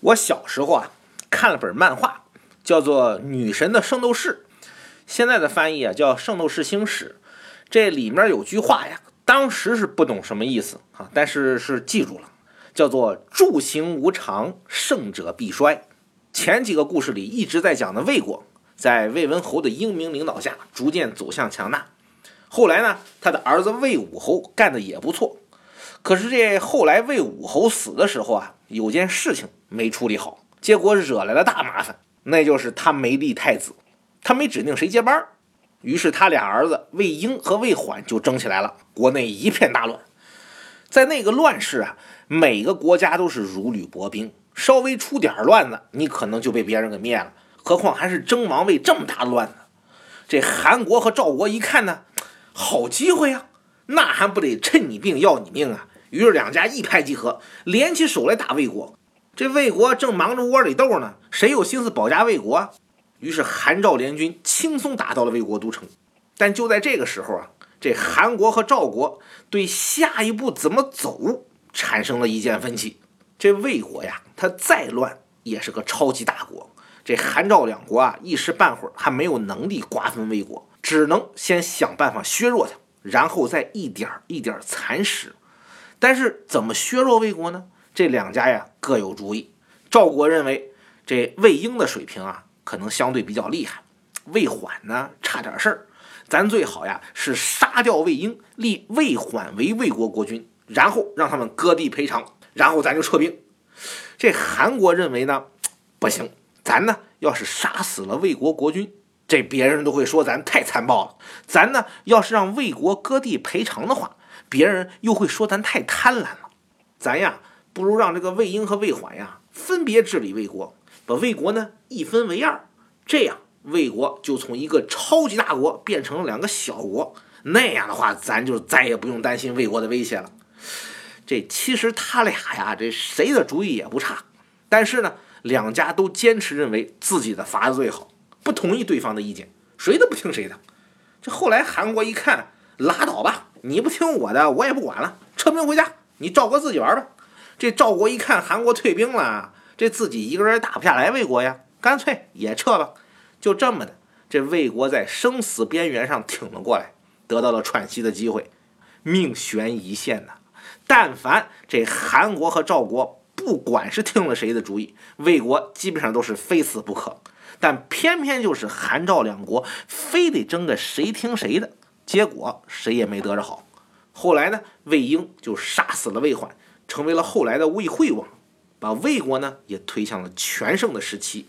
我小时候啊看了本漫画，叫做《女神的圣斗士》，现在的翻译啊叫《圣斗士星矢》。这里面有句话呀，当时是不懂什么意思啊，但是是记住了，叫做“助行无常，胜者必衰”。前几个故事里一直在讲的魏国，在魏文侯的英明领导下，逐渐走向强大。后来呢，他的儿子魏武侯干的也不错。可是这后来魏武侯死的时候啊，有件事情没处理好，结果惹来了大麻烦。那就是他没立太子，他没指定谁接班于是他俩儿子魏婴和魏缓就争起来了，国内一片大乱。在那个乱世啊，每个国家都是如履薄冰，稍微出点乱子，你可能就被别人给灭了。何况还是争王位这么大乱子。这韩国和赵国一看呢，好机会呀，那还不得趁你病要你命啊！于是两家一拍即合，联起手来打魏国。这魏国正忙着窝里斗呢，谁有心思保家卫国？于是韩赵联军轻松打到了魏国都城。但就在这个时候啊，这韩国和赵国对下一步怎么走产生了意见分歧。这魏国呀，他再乱也是个超级大国。这韩赵两国啊，一时半会儿还没有能力瓜分魏国，只能先想办法削弱它，然后再一点一点蚕食。但是怎么削弱魏国呢？这两家呀各有主意。赵国认为这魏婴的水平啊可能相对比较厉害，魏缓呢差点事儿。咱最好呀是杀掉魏婴，立魏缓为魏国国君，然后让他们割地赔偿，然后咱就撤兵。这韩国认为呢不行，咱呢要是杀死了魏国国君，这别人都会说咱太残暴了。咱呢要是让魏国割地赔偿的话。别人又会说咱太贪婪了，咱呀不如让这个魏婴和魏缓呀分别治理魏国，把魏国呢一分为二，这样魏国就从一个超级大国变成了两个小国。那样的话，咱就再也不用担心魏国的威胁了。这其实他俩呀，这谁的主意也不差，但是呢，两家都坚持认为自己的法子最好，不同意对方的意见，谁都不听谁的。这后来韩国一看，拉倒吧。你不听我的，我也不管了，撤兵回家，你赵国自己玩吧。这赵国一看韩国退兵了，这自己一个人也打不下来魏国呀，干脆也撤吧。就这么的，这魏国在生死边缘上挺了过来，得到了喘息的机会。命悬一线呐！但凡这韩国和赵国，不管是听了谁的主意，魏国基本上都是非死不可。但偏偏就是韩赵两国，非得争个谁听谁的。结果谁也没得着好，后来呢，魏婴就杀死了魏缓，成为了后来的魏惠王，把魏国呢也推向了全盛的时期。